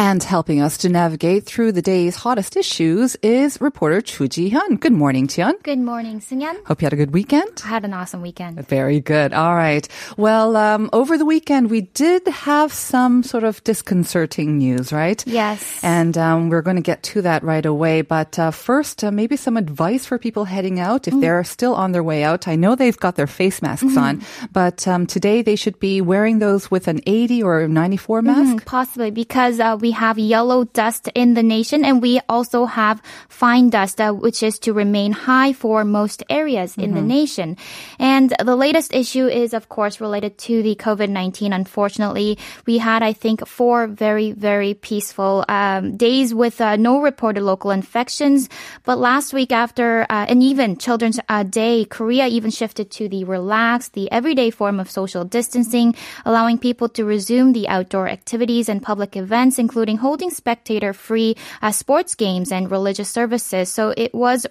And helping us to navigate through the day's hottest issues is reporter Chu Ji-hyun. Good morning, Jihyun. Good morning, Sunyan. Hope you had a good weekend. I had an awesome weekend. Very good. All right. Well, um, over the weekend, we did have some sort of disconcerting news, right? Yes. And um, we're going to get to that right away. But uh, first, uh, maybe some advice for people heading out if they're still on their way out. I know they've got their face masks on, but um, today they should be wearing those with an 80 or 94 mask. Mm, Possibly because uh, we have yellow dust in the nation and we also have fine dust, uh, which is to remain high for most areas in the nation. And the latest issue is, of course, related to the COVID-19. Unfortunately, we had, I think, four very, very peaceful um, days with uh, no reported local infections. But last week after, uh, and even Children's uh, Day, Korea even shifted to the relaxed, the everyday form of social distancing, allowing people to resume the outdoor activities and public events, including holding spectator-free uh, sports games and religious services. So it was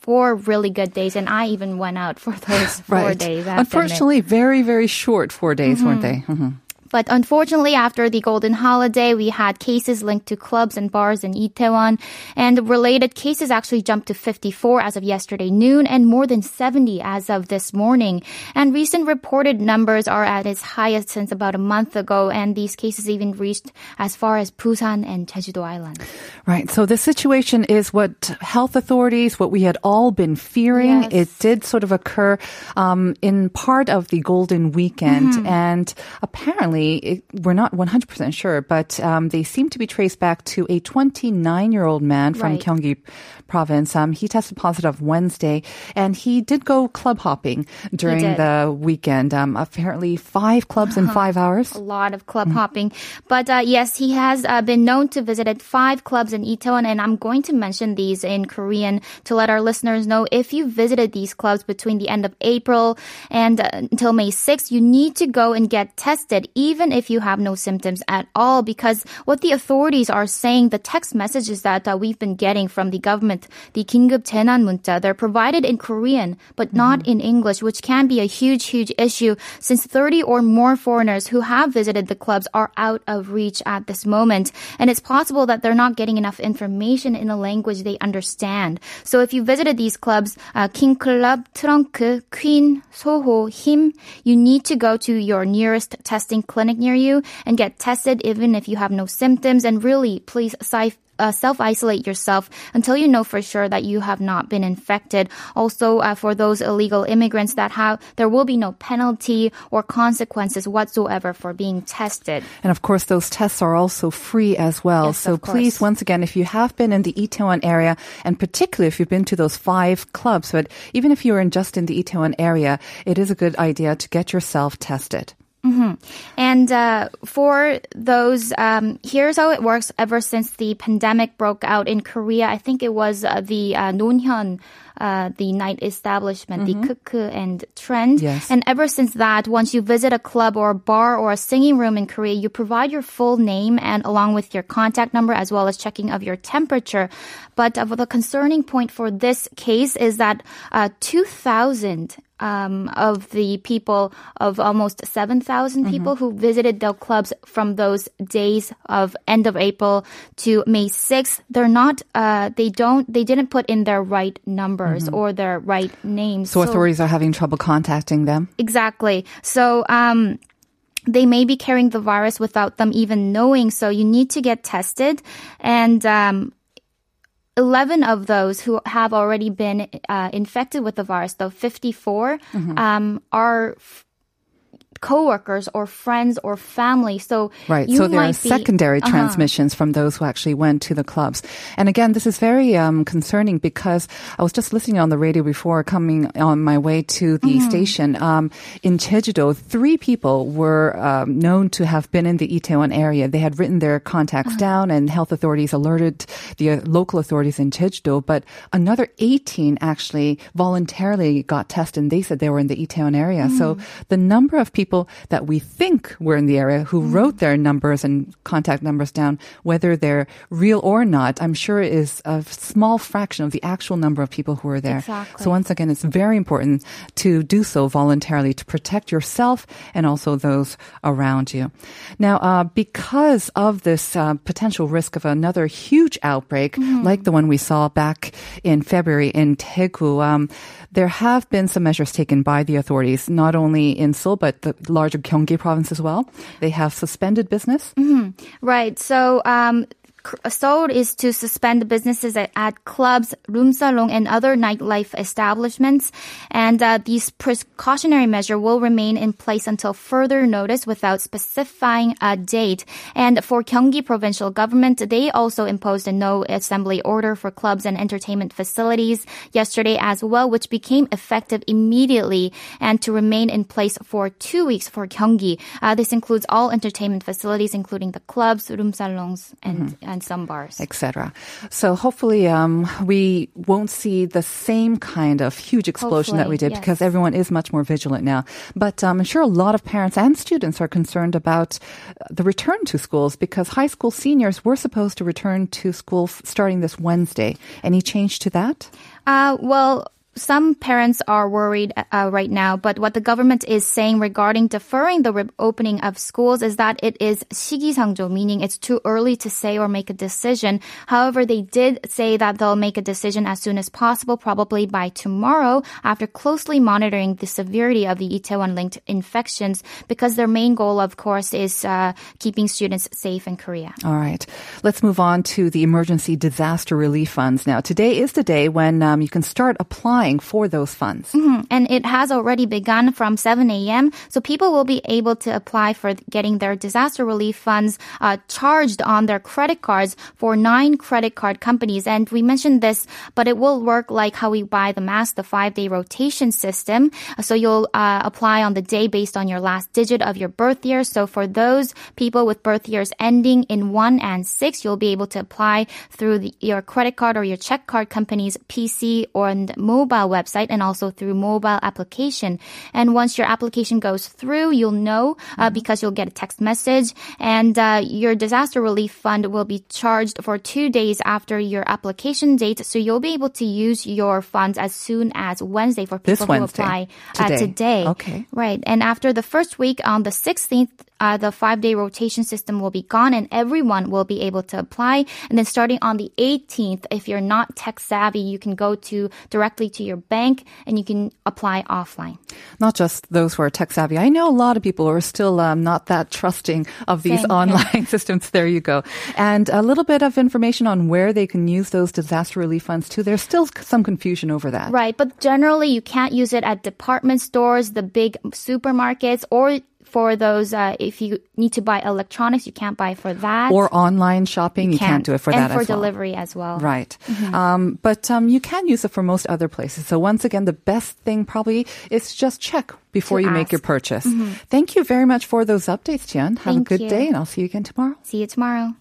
four really good days, and I even went out for those four right. days. I have to admit. Unfortunately, very, very short four days, weren't they? Mhm. But unfortunately, after the Golden Holiday, we had cases linked to clubs and bars in Itaewon, and related cases actually jumped to 54 as of yesterday noon, and more than 70 as of this morning. And recent reported numbers are at its highest since about a month ago, and these cases even reached as far as Busan and Jeju-do Island. Right. So the situation is what health authorities, what we had all been fearing. Yes. It did sort of occur um, in part of the Golden Weekend, Mm-hmm. and apparently it, we're not 100% sure, but um, they seem to be traced back to a 29-year-old man from Right. Gyeonggi Province. Um, he tested positive Wednesday, and he did go club hopping during the weekend. Um, apparently, five clubs in five hours. a lot of club hopping. But uh, yes, he has uh, been known to visit at five clubs in Itaewon, and I'm going to mention these in Korean to let our listeners know if you visited these clubs between the end of April and uh, until May 6th, you need to go and get tested, even if you have no symptoms at all, because what the authorities are saying, the text messages that uh, we've been getting from the government, the 긴급 재난 문자, they're provided in Korean, but not in English, which can be a huge, huge issue since 30 or more foreigners who have visited the clubs are out of reach at this moment. And it's possible that they're not getting enough information in a language they understand. So if you visited these clubs, uh, King Club, Trunk, Queen, Soho, Him, you need to go to your nearest testing clinic near you and get tested even if you have no symptoms. And really, please uh, self isolate yourself until you know for sure that you have not been infected. Also, uh, for those illegal immigrants that have, there will be no penalty or consequences whatsoever for being tested. And of course, those tests are also free as well. Yes, so please, once again, if you have been in the Itaewon area, and particularly if you've been to those five clubs, but even if you're in just in the Itaewon area, it is a good idea to get yourself tested. And uh, for those, um, here's how it works. Ever since the pandemic broke out in Korea, I think it was uh, the uh, Nonhyun, uh, the night establishment, the Kuku and Trend. Yes. And ever since that, once you visit a club or a bar or a singing room in Korea, you provide your full name and along with your contact number as well as checking of your temperature. But uh, the concerning point for this case is that uh, 2,000 um, of the people of almost 7,000 people who visited the clubs from those days of end of April to May 6th. They're not, uh, they don't, they didn't put in their right numbers or their right names. So authorities are having trouble contacting them. Exactly. So, um, they may be carrying the virus without them even knowing. So you need to get tested. And, um, 11 of those who have already been uh, infected with the virus, though 54, um, are f- coworkers or friends or family. So Right. you So there are be- secondary Uh-huh. transmissions from those who actually went to the clubs. And again, this is very um, concerning because I was just listening on the radio before coming on my way to the Mm-hmm. station. Um, in Jeju-do, three people were um, known to have been in the Itaewon area. They had written their contacts Uh-huh. down and health authorities alerted the uh, local authorities in Jeju-do. But another 18 actually voluntarily got tested and they said they were in the Itaewon area. So the number of people that we think were in the area who wrote their numbers and contact numbers down, whether they're real or not, I'm sure is a small fraction of the actual number of people who are there. Exactly. So once again, it's very important to do so voluntarily to protect yourself and also those around you. Now, uh, because of this uh, potential risk of another huge outbreak, like the one we saw back in February in Daegu, um, there have been some measures taken by the authorities, not only in Seoul but the larger Gyeonggi province as well. They have suspended business. Right. So, um, Seoul is to suspend the businesses at, at clubs, room salon, and other nightlife establishments. And uh, these precautionary measure will remain in place until further notice without specifying a date. And for Gyeonggi provincial government, they also imposed a no assembly order for clubs and entertainment facilities yesterday as well, which became effective immediately and to remain in place for two weeks for Gyeonggi. Uh, this includes all entertainment facilities, including the clubs, room salons, and, some bars. etc. So hopefully um, we won't see the same kind of huge explosion that we Hopefully, did because everyone is much more vigilant now. But um, I'm sure a lot of parents and students are concerned about the return to schools because high school seniors were supposed to return to school starting this Wednesday. Any change to that? Uh, well, some parents are worried uh, right now, but what the government is saying regarding deferring the reopening of schools is that it is 시기상조, meaning it's too early to say or make a decision. However, they did say that they'll make a decision as soon as possible, probably by tomorrow, after closely monitoring the severity of the Itaewon-linked infections, because their main goal, of course, is uh, keeping students safe in Korea. All right. Let's move on to the emergency disaster relief funds now. Today is the day when um, you can start applying for those funds. and it has already begun from 7 a.m. So people will be able to apply for getting their disaster relief funds uh, charged on their credit cards for nine credit card companies. And we mentioned this, but it will work like how we buy the mask, the five-day rotation system. So you'll uh, apply on the day based on your last digit of your birth year. So for those people with birth years ending in one and six, you'll be able to apply through the, your credit card or your check card company's PC or and mobile website and also through mobile application. And once your application goes through, you'll know uh, because you'll get a text message and uh, your disaster relief fund will be charged for two days after your application date. So you'll be able to use your funds as soon as Wednesday for This people who Wednesday. apply Today. Uh, today. Okay. Right. And after the first week on the 16th, uh, the five day rotation system will be gone and everyone will be able to apply. And then starting on the 18th, if you're not tech savvy, you can go to directly to your bank and you can apply offline. not just those who are tech savvy. I know a lot of people who are still um, not that trusting of these Same, online systems. There you go. And a little bit of information on where they can use those disaster relief funds too. There's still some confusion over that. Right. But generally, you can't use it at department stores, the big supermarkets, or for those, uh, if you need to buy electronics, you can't buy for that. Or online shopping, you can't, do it for and that for as well. delivery as well. Right. Um, but um, you can use it for most other places. So once again, the best thing probably is just check before you make your ask. purchase. Thank you very much for those updates, Tian. Have Thank a good you. day, and I'll see you again tomorrow. See you tomorrow.